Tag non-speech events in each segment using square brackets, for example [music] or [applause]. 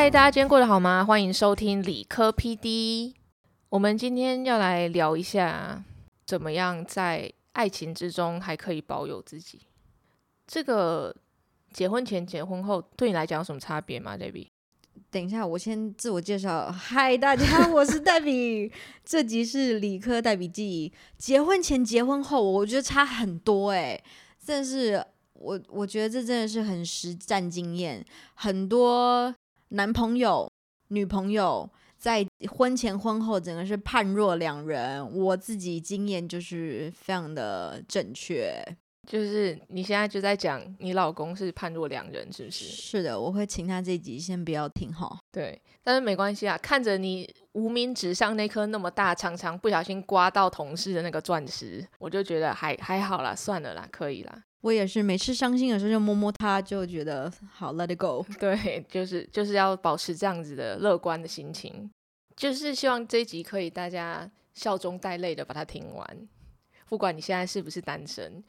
嗨，大家今天过得好吗？欢迎收听理科 PD。我们今天要来聊一下，怎么样在爱情之中还可以保有自己。这个结婚前、结婚后对你来讲有什么差别吗，Debbie？等一下，我先自我介绍。嗨，大家，我是黛比。[laughs] 这集是理科黛比记。结婚前、结婚后，我觉得差很多哎。但是我我觉得这真的是很实战经验。很多男朋友、女朋友在婚前婚后，整个是判若两人。我自己经验就是非常的正确。就是你现在就在讲你老公是判若两人，是不是？是的，我会请他这集先不要听哈。对，但是没关系啊，看着你无名指上那颗那么大，常常不小心刮到同事的那个钻石，我就觉得还还好啦，算了啦，可以啦。我也是，每次伤心的时候就摸摸它，就觉得好，Let it go。[laughs] 对，就是就是要保持这样子的乐观的心情，就是希望这一集可以大家笑中带泪的把它听完，不管你现在是不是单身。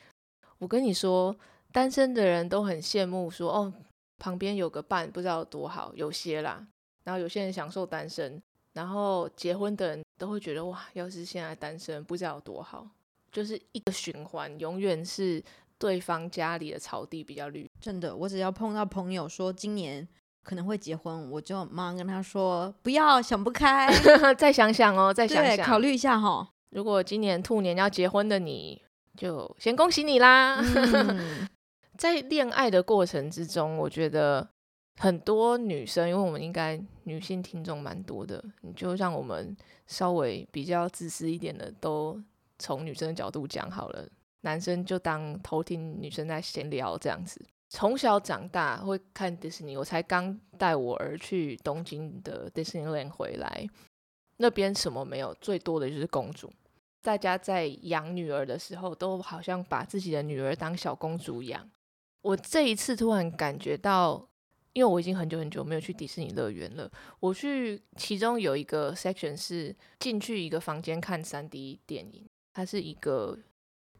我跟你说，单身的人都很羡慕，说哦，旁边有个伴，不知道有多好。有些啦，然后有些人享受单身，然后结婚的人都会觉得哇，要是现在单身，不知道有多好。就是一个循环，永远是对方家里的草地比较绿。真的，我只要碰到朋友说今年可能会结婚，我就马上跟他说不要想不开，[laughs] 再想想哦，再想想，考虑一下哈。如果今年兔年要结婚的你。就先恭喜你啦！[laughs] 在恋爱的过程之中，我觉得很多女生，因为我们应该女性听众蛮多的，你就让我们稍微比较自私一点的，都从女生的角度讲好了，男生就当偷听女生在闲聊这样子。从小长大会看迪士尼，我才刚带我儿去东京的迪士尼乐园回来，那边什么没有，最多的就是公主。大家在养女儿的时候，都好像把自己的女儿当小公主养。我这一次突然感觉到，因为我已经很久很久没有去迪士尼乐园了。我去其中有一个 section 是进去一个房间看三 D 电影，它是一个，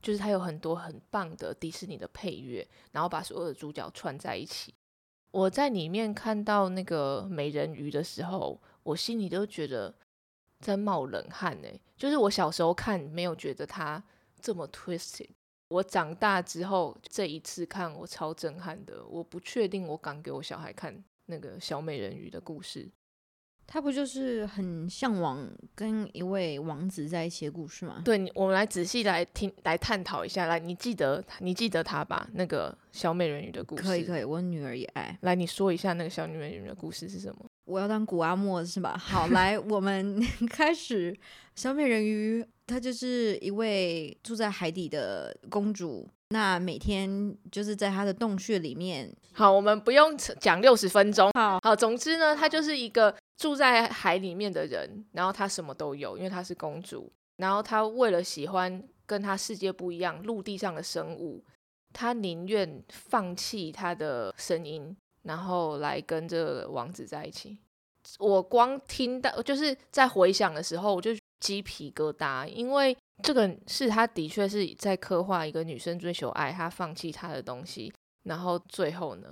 就是它有很多很棒的迪士尼的配乐，然后把所有的主角串在一起。我在里面看到那个美人鱼的时候，我心里都觉得。在冒冷汗呢，就是我小时候看没有觉得它这么 twisted，我长大之后这一次看我超震撼的，我不确定我敢给我小孩看那个小美人鱼的故事，他不就是很向往跟一位王子在一起的故事吗？对，我们来仔细来听来探讨一下，来，你记得你记得他吧？那个小美人鱼的故事，可以可以，我女儿也爱。来，你说一下那个小美人鱼的故事是什么？我要当古阿莫是吧？好，[laughs] 来，我们 [laughs] 开始。小美人鱼她就是一位住在海底的公主，那每天就是在他的洞穴里面。好，我们不用讲六十分钟。好好，总之呢，她就是一个住在海里面的人，然后她什么都有，因为她是公主。然后她为了喜欢跟她世界不一样陆地上的生物，她宁愿放弃她的声音。然后来跟这个王子在一起，我光听到就是在回想的时候，我就鸡皮疙瘩，因为这个是他的确是在刻画一个女生追求爱，她放弃她的东西，然后最后呢，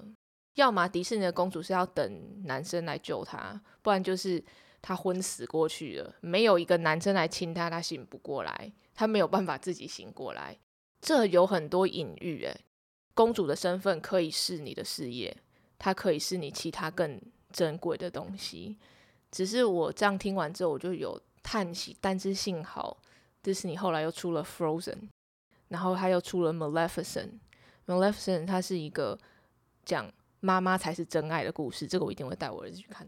要么迪士尼的公主是要等男生来救她，不然就是她昏死过去了，没有一个男生来亲她，她醒不过来，她没有办法自己醒过来，这有很多隐喻诶，公主的身份可以是你的事业。它可以是你其他更珍贵的东西，只是我这样听完之后，我就有叹息。但是幸好，迪士尼后来又出了 Frozen，然后他又出了 Maleficent。Maleficent 它是一个讲妈妈才是真爱的故事，这个我一定会带我儿子去看。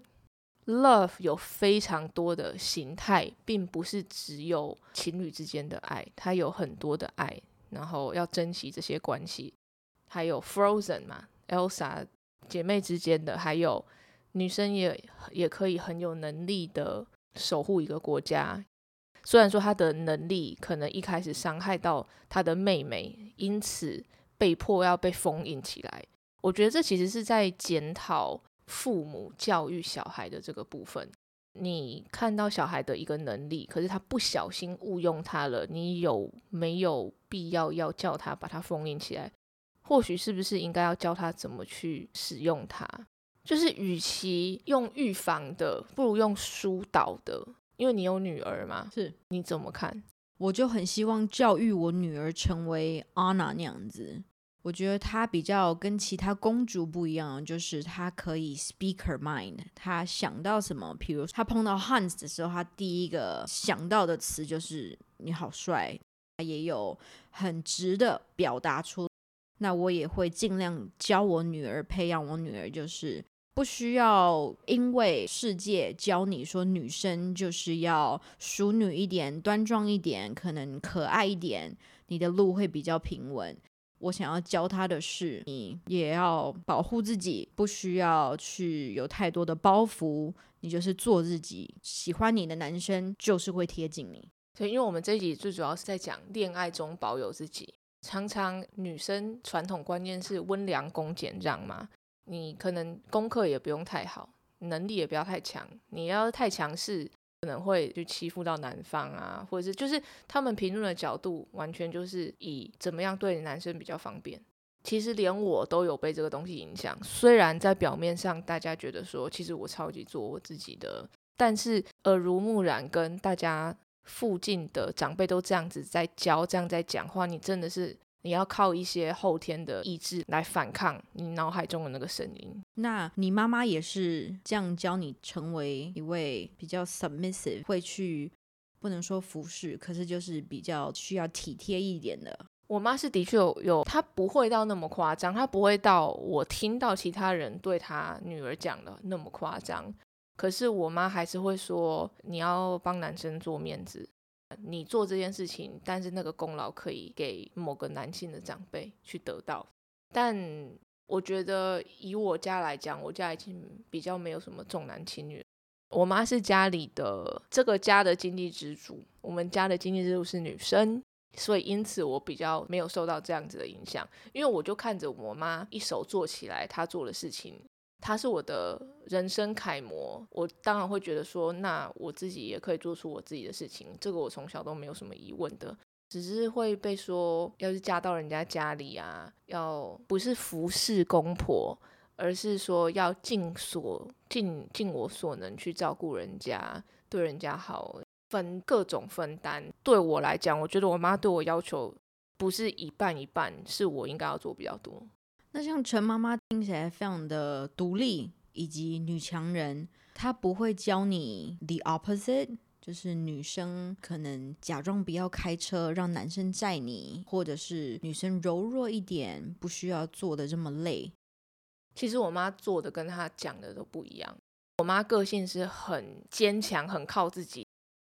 Love 有非常多的形态，并不是只有情侣之间的爱，它有很多的爱，然后要珍惜这些关系。还有 Frozen 嘛，Elsa。姐妹之间的，还有女生也也可以很有能力的守护一个国家。虽然说他的能力可能一开始伤害到他的妹妹，因此被迫要被封印起来。我觉得这其实是在检讨父母教育小孩的这个部分。你看到小孩的一个能力，可是他不小心误用他了，你有没有必要要叫他把他封印起来？或许是不是应该要教他怎么去使用它？就是与其用预防的，不如用疏导的。因为你有女儿嘛，是你怎么看？我就很希望教育我女儿成为 Anna 那样子。我觉得她比较跟其他公主不一样，就是她可以 speak her mind。她想到什么，比如她碰到 Hans 的时候，她第一个想到的词就是“你好帅”，她也有很直的表达出。那我也会尽量教我女儿，培养我女儿，就是不需要因为世界教你说女生就是要淑女一点、端庄一点、可能可爱一点，你的路会比较平稳。我想要教她的是，你也要保护自己，不需要去有太多的包袱，你就是做自己。喜欢你的男生就是会贴近你。所以，因为我们这一集最主要是在讲恋爱中保有自己。常常女生传统观念是温良恭俭让嘛，你可能功课也不用太好，能力也不要太强，你要太强势可能会去欺负到男方啊，或者是就是他们评论的角度完全就是以怎么样对男生比较方便。其实连我都有被这个东西影响，虽然在表面上大家觉得说其实我超级做我自己的，但是耳濡目染跟大家。附近的长辈都这样子在教，这样在讲话，你真的是你要靠一些后天的意志来反抗你脑海中的那个声音。那你妈妈也是这样教你成为一位比较 submissive，会去不能说服侍，可是就是比较需要体贴一点的。我妈是的确有有，她不会到那么夸张，她不会到我听到其他人对她女儿讲的那么夸张。可是我妈还是会说，你要帮男生做面子，你做这件事情，但是那个功劳可以给某个男性的长辈去得到。但我觉得以我家来讲，我家已经比较没有什么重男轻女。我妈是家里的这个家的经济支柱，我们家的经济支柱是女生，所以因此我比较没有受到这样子的影响，因为我就看着我妈一手做起来，她做的事情。他是我的人生楷模，我当然会觉得说，那我自己也可以做出我自己的事情，这个我从小都没有什么疑问的，只是会被说，要是嫁到人家家里啊，要不是服侍公婆，而是说要尽所尽尽我所能去照顾人家，对人家好，分各种分担。对我来讲，我觉得我妈对我要求不是一半一半，是我应该要做比较多。那像陈妈妈听起来非常的独立以及女强人，她不会教你 the opposite，就是女生可能假装不要开车，让男生载你，或者是女生柔弱一点，不需要做的这么累。其实我妈做的跟她讲的都不一样。我妈个性是很坚强，很靠自己。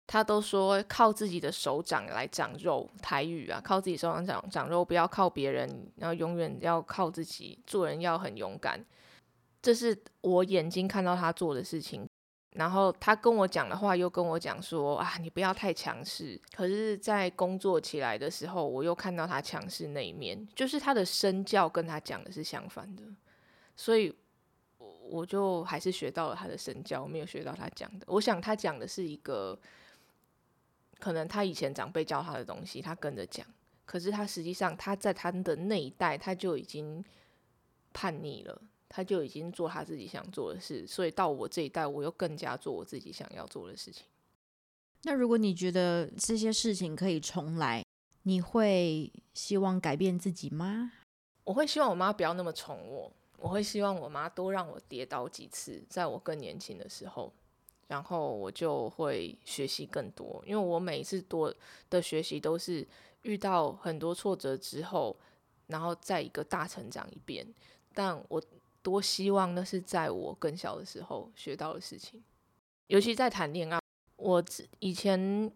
他都说靠自己的手掌来长肉，台语啊，靠自己手掌长长肉，不要靠别人，然后永远要靠自己，做人要很勇敢。这是我眼睛看到他做的事情，然后他跟我讲的话又跟我讲说啊，你不要太强势。可是，在工作起来的时候，我又看到他强势那一面，就是他的身教跟他讲的是相反的，所以我就还是学到了他的身教，我没有学到他讲的。我想他讲的是一个。可能他以前长辈教他的东西，他跟着讲。可是他实际上他在他的那一代，他就已经叛逆了，他就已经做他自己想做的事。所以到我这一代，我又更加做我自己想要做的事情。那如果你觉得这些事情可以重来，你会希望改变自己吗？我会希望我妈不要那么宠我，我会希望我妈多让我跌倒几次，在我更年轻的时候。然后我就会学习更多，因为我每一次多的学习都是遇到很多挫折之后，然后再一个大成长一遍。但我多希望那是在我更小的时候学到的事情，尤其在谈恋爱。我以前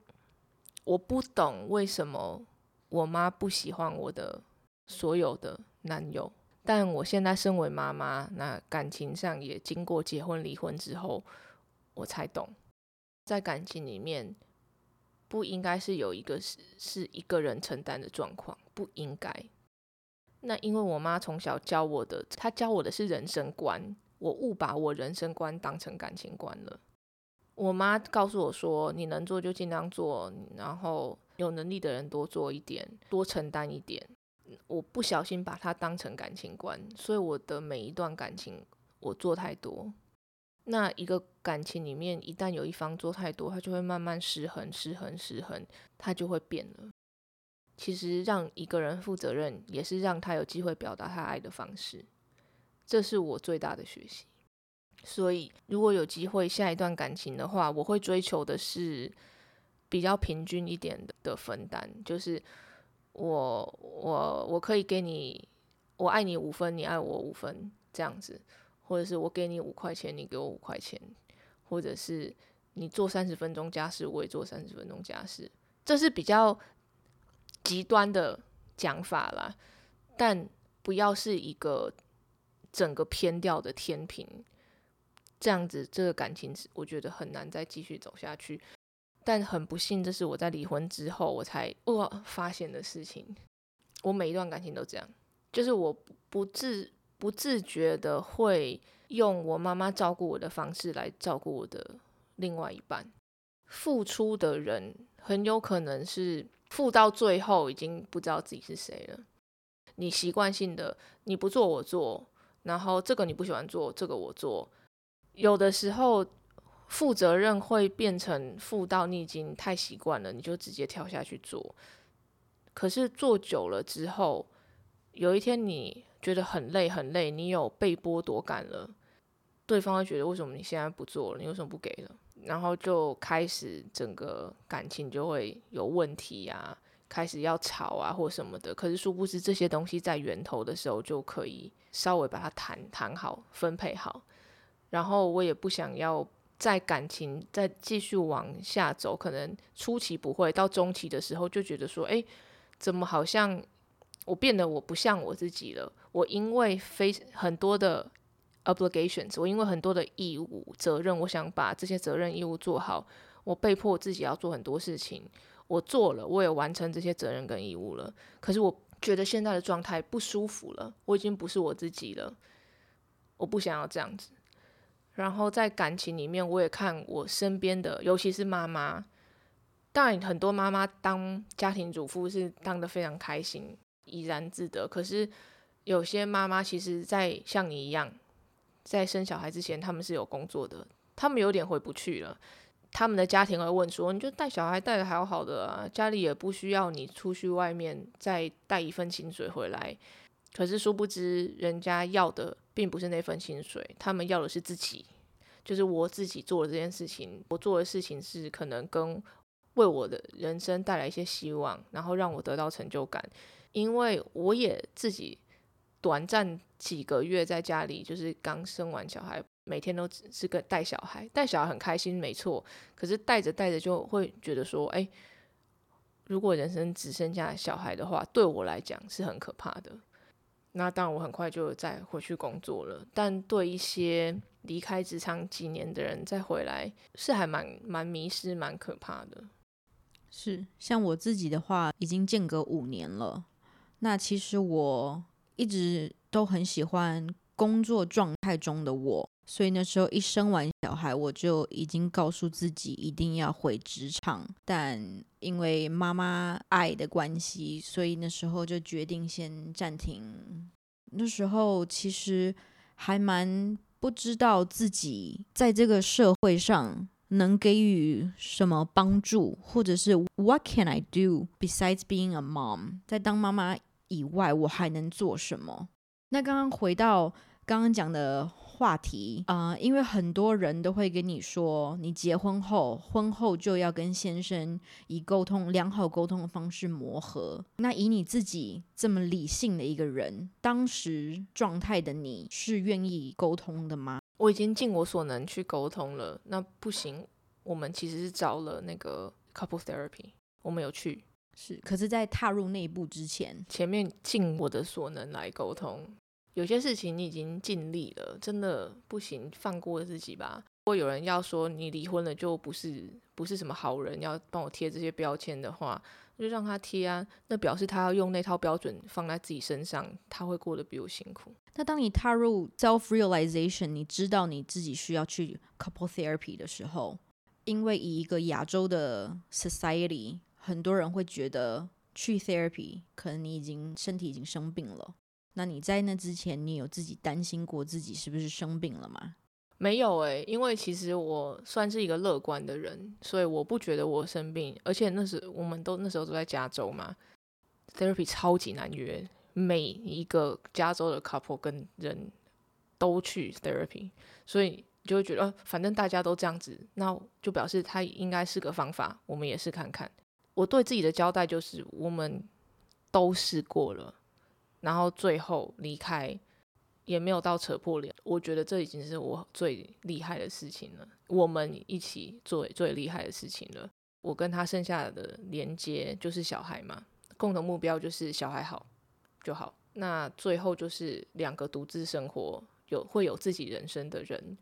我不懂为什么我妈不喜欢我的所有的男友，但我现在身为妈妈，那感情上也经过结婚离婚之后。我才懂，在感情里面不应该是有一个是是一个人承担的状况，不应该。那因为我妈从小教我的，她教我的是人生观，我误把我人生观当成感情观了。我妈告诉我说：“你能做就尽量做，然后有能力的人多做一点，多承担一点。”我不小心把它当成感情观，所以我的每一段感情。我做太多。那一个感情里面，一旦有一方做太多，他就会慢慢失衡、失衡、失衡，他就会变了。其实让一个人负责任，也是让他有机会表达他爱的方式。这是我最大的学习。所以，如果有机会下一段感情的话，我会追求的是比较平均一点的分担，就是我我我可以给你，我爱你五分，你爱我五分，这样子。或者是我给你五块钱，你给我五块钱，或者是你做三十分钟家事，我也做三十分钟家事，这是比较极端的讲法啦。但不要是一个整个偏掉的天平，这样子这个感情我觉得很难再继续走下去。但很不幸，这是我在离婚之后我才哇发现的事情。我每一段感情都这样，就是我不自。不自觉的会用我妈妈照顾我的方式来照顾我的另外一半，付出的人很有可能是付到最后已经不知道自己是谁了。你习惯性的你不做我做，然后这个你不喜欢做，这个我做。有的时候负责任会变成负到你已经太习惯了，你就直接跳下去做。可是做久了之后，有一天你。觉得很累很累，你有被剥夺感了，对方会觉得为什么你现在不做了？你为什么不给了？然后就开始整个感情就会有问题呀，开始要吵啊或什么的。可是殊不知这些东西在源头的时候就可以稍微把它谈谈好、分配好。然后我也不想要在感情再继续往下走，可能初期不会，到中期的时候就觉得说，哎，怎么好像。我变得我不像我自己了。我因为非很多的 obligations，我因为很多的义务责任，我想把这些责任义务做好。我被迫自己要做很多事情，我做了，我也完成这些责任跟义务了。可是我觉得现在的状态不舒服了，我已经不是我自己了。我不想要这样子。然后在感情里面，我也看我身边的，尤其是妈妈。当然，很多妈妈当家庭主妇是当的非常开心。怡然自得。可是有些妈妈其实，在像你一样，在生小孩之前，他们是有工作的，他们有点回不去了。他们的家庭会问说：“你就带小孩带的好好的啊，家里也不需要你出去外面再带一份薪水回来。”可是殊不知，人家要的并不是那份薪水，他们要的是自己。就是我自己做的这件事情，我做的事情是可能跟为我的人生带来一些希望，然后让我得到成就感。因为我也自己短暂几个月在家里，就是刚生完小孩，每天都只是个带小孩，带小孩很开心，没错。可是带着带着就会觉得说，哎，如果人生只剩下小孩的话，对我来讲是很可怕的。那当然，我很快就再回去工作了。但对一些离开职场几年的人再回来，是还蛮蛮迷失、蛮可怕的。是，像我自己的话，已经间隔五年了。那其实我一直都很喜欢工作状态中的我，所以那时候一生完小孩，我就已经告诉自己一定要回职场。但因为妈妈爱的关系，所以那时候就决定先暂停。那时候其实还蛮不知道自己在这个社会上能给予什么帮助，或者是 What can I do besides being a mom？在当妈妈。以外，我还能做什么？那刚刚回到刚刚讲的话题啊，因为很多人都会跟你说，你结婚后，婚后就要跟先生以沟通良好沟通的方式磨合。那以你自己这么理性的一个人，当时状态的你是愿意沟通的吗？我已经尽我所能去沟通了。那不行，我们其实是找了那个 couple therapy，我们有去。是，可是，在踏入那一步之前，前面尽我的所能来沟通。有些事情你已经尽力了，真的不行，放过自己吧。如果有人要说你离婚了就不是不是什么好人，要帮我贴这些标签的话，就让他贴啊。那表示他要用那套标准放在自己身上，他会过得比我辛苦。那当你踏入 self realization，你知道你自己需要去 couple therapy 的时候，因为以一个亚洲的 society。很多人会觉得去 therapy 可能你已经身体已经生病了，那你在那之前，你有自己担心过自己是不是生病了吗？没有诶、因为其实我算是一个乐观的人，所以我不觉得我生病。而且那时我们都那时候都在加州嘛，therapy 超级难约，每一个加州的 couple 跟人都去 therapy，所以就会觉得，反正大家都这样子，那就表示它应该是个方法，我们也试看看。我对自己的交代就是，我们都试过了，然后最后离开。也没有到扯破脸，我觉得这已经是我最厉害的事情了。我们一起做最厉害的事情了。我跟他剩下的连接就是小孩嘛，共同目标就是小孩好就好。那最后就是两个独自生活，有会有自己人生的人。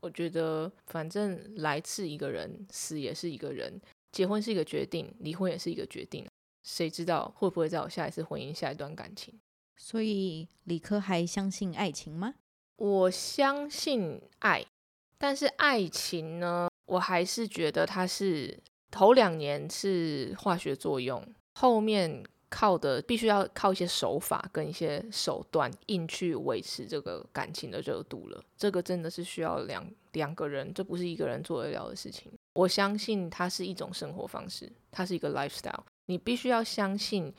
我觉得反正来是一个人，死也是一个人。结婚是一个决定，离婚也是一个决定。谁知道会不会在我下一次婚姻、下一段感情？所以理科还相信爱情吗？我相信爱，但是爱情呢，我还是觉得它是头两年是化学作用，后面靠的必须要靠一些手法跟一些手段硬去维持这个感情的热度了。这个真的是需要两两个人，这不是一个人做得了的事情。我相信它是一种生活方式，它是一个 lifestyle，你必须要相信。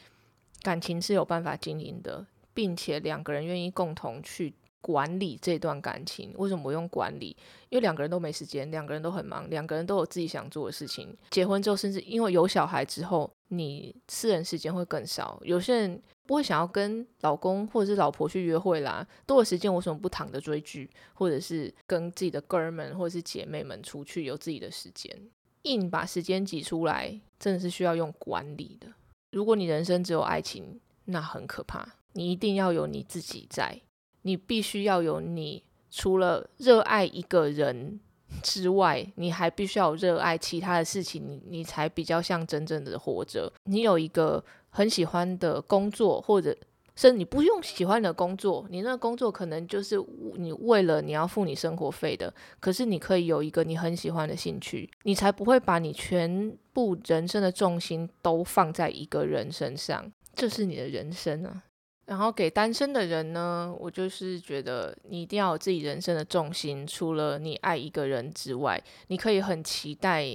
感情是有办法经营的，并且两个人愿意共同去管理这段感情。为什么我用管理？因为两个人都没时间，两个人都很忙，两个人都有自己想做的事情。结婚之后，甚至因为有小孩之后，你私人时间会更少。有些人不会想要跟老公或者是老婆去约会啦，多的时间为什么不躺着追剧，或者是跟自己的哥们或者是姐妹们出去有自己的时间？硬把时间挤出来，真的是需要用管理的。如果你人生只有爱情，那很可怕。你一定要有你自己在，你必须要有你除了热爱一个人之外，你还必须要有热爱其他的事情，你你才比较像真正的活着。你有一个很喜欢的工作，或者甚至你不用喜欢的工作，你那个工作可能就是你为了你要付你生活费的，可是你可以有一个你很喜欢的兴趣，你才不会把你全部人生的重心都放在一个人身上，这是你的人生啊。然后给单身的人呢，我就是觉得你一定要有自己人生的重心，除了你爱一个人之外，你可以很期待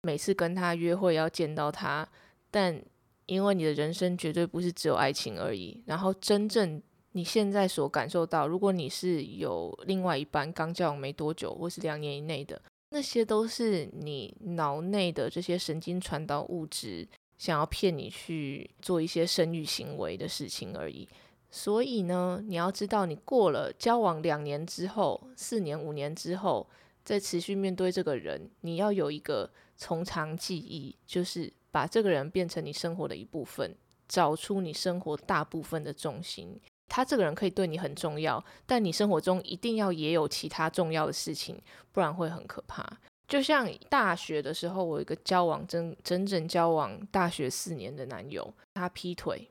每次跟他约会要见到他，但因为你的人生绝对不是只有爱情而已。然后真正你现在所感受到，如果你是有另外一半刚交往没多久，或是两年以内的，那些都是你脑内的这些神经传导物质。想要骗你去做一些生育行为的事情而已。所以呢，你要知道，你过了交往两年之后、四年、五年之后，再持续面对这个人，你要有一个从长计议，就是把这个人变成你生活的一部分，找出你生活大部分的重心。他这个人可以对你很重要，但你生活中一定要也有其他重要的事情，不然会很可怕。就像大学的时候，我有一个交往整整整交往大学四年的男友，他劈腿，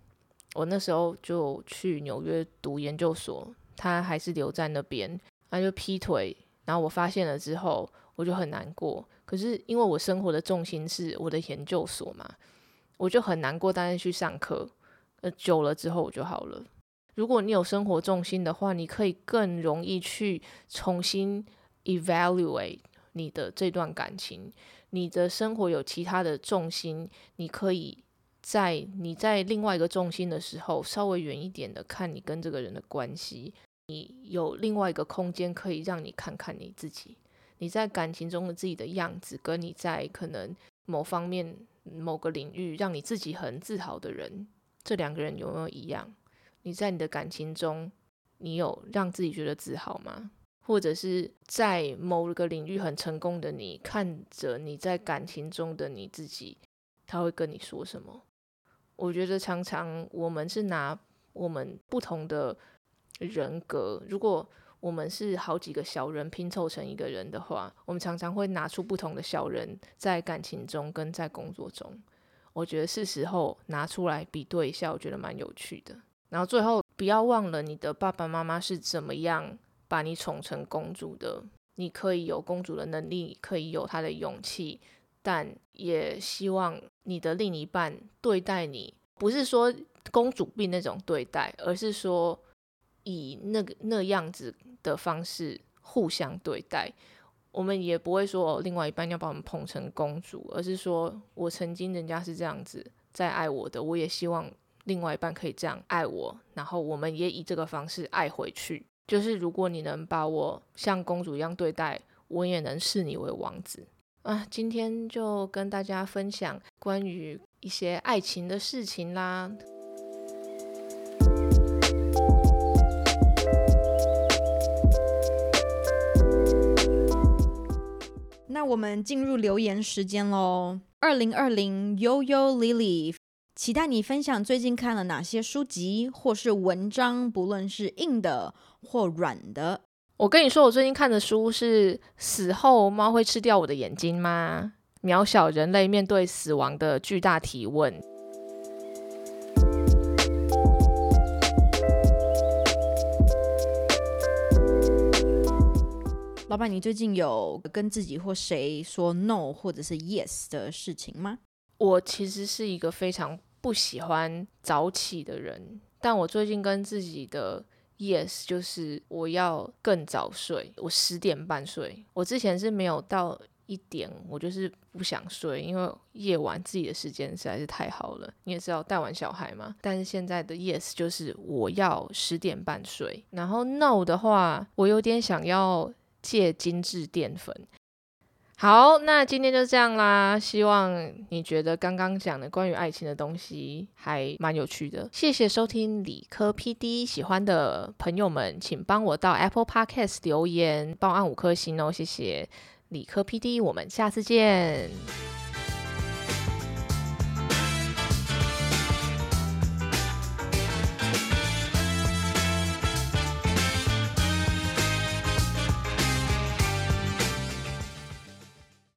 我那时候就去纽约读研究所，他还是留在那边，他就劈腿，然后我发现了之后，我就很难过。可是因为我生活的重心是我的研究所嘛，我就很难过，但是去上课，呃，久了之后我就好了。如果你有生活重心的话，你可以更容易去重新 evaluate。你的这段感情，你的生活有其他的重心，你可以在你在另外一个重心的时候，稍微远一点的看你跟这个人的关系，你有另外一个空间可以让你看看你自己，你在感情中的自己的样子，跟你在可能某方面某个领域让你自己很自豪的人，这两个人有没有一样？你在你的感情中，你有让自己觉得自豪吗？或者是在某一个领域很成功的你，看着你在感情中的你自己，他会跟你说什么？我觉得常常我们是拿我们不同的人格，如果我们是好几个小人拼凑成一个人的话，我们常常会拿出不同的小人在感情中跟在工作中。我觉得是时候拿出来比对一下，我觉得蛮有趣的。然后最后不要忘了你的爸爸妈妈是怎么样。把你宠成公主的，你可以有公主的能力，可以有她的勇气，但也希望你的另一半对待你，不是说公主病那种对待，而是说以那个那样子的方式互相对待。我们也不会说另外一半要把我们捧成公主，而是说我曾经人家是这样子在爱我的，我也希望另外一半可以这样爱我，然后我们也以这个方式爱回去。就是如果你能把我像公主一样对待，我也能视你为王子啊。今天就跟大家分享关于一些爱情的事情啦。那我们进入留言时间喽。二零二零悠悠 Lily，期待你分享最近看了哪些书籍或是文章，不论是硬的或软的。我跟你说，我最近看的书是《死后猫会吃掉我的眼睛吗？渺小人类面对死亡的巨大提问》。老板，你最近有跟自己或谁说 no 或者是 yes 的事情吗？我其实是一个非常不喜欢早起的人，但我最近跟自己的 yes 就是我要更早睡，我十点半睡。我之前是没有到一点，我就是不想睡，因为夜晚自己的时间实在是太好了。你也知道带完小孩嘛，但是现在的 yes 就是我要十点半睡，然后 no 的话，我有点想要。戒精致淀粉。好，那今天就这样啦。希望你觉得刚刚讲的关于爱情的东西还蛮有趣的。谢谢收听理科 PD，喜欢的朋友们请帮我到 Apple Podcast 留言，帮我按五颗星哦，谢谢理科 PD，我们下次见。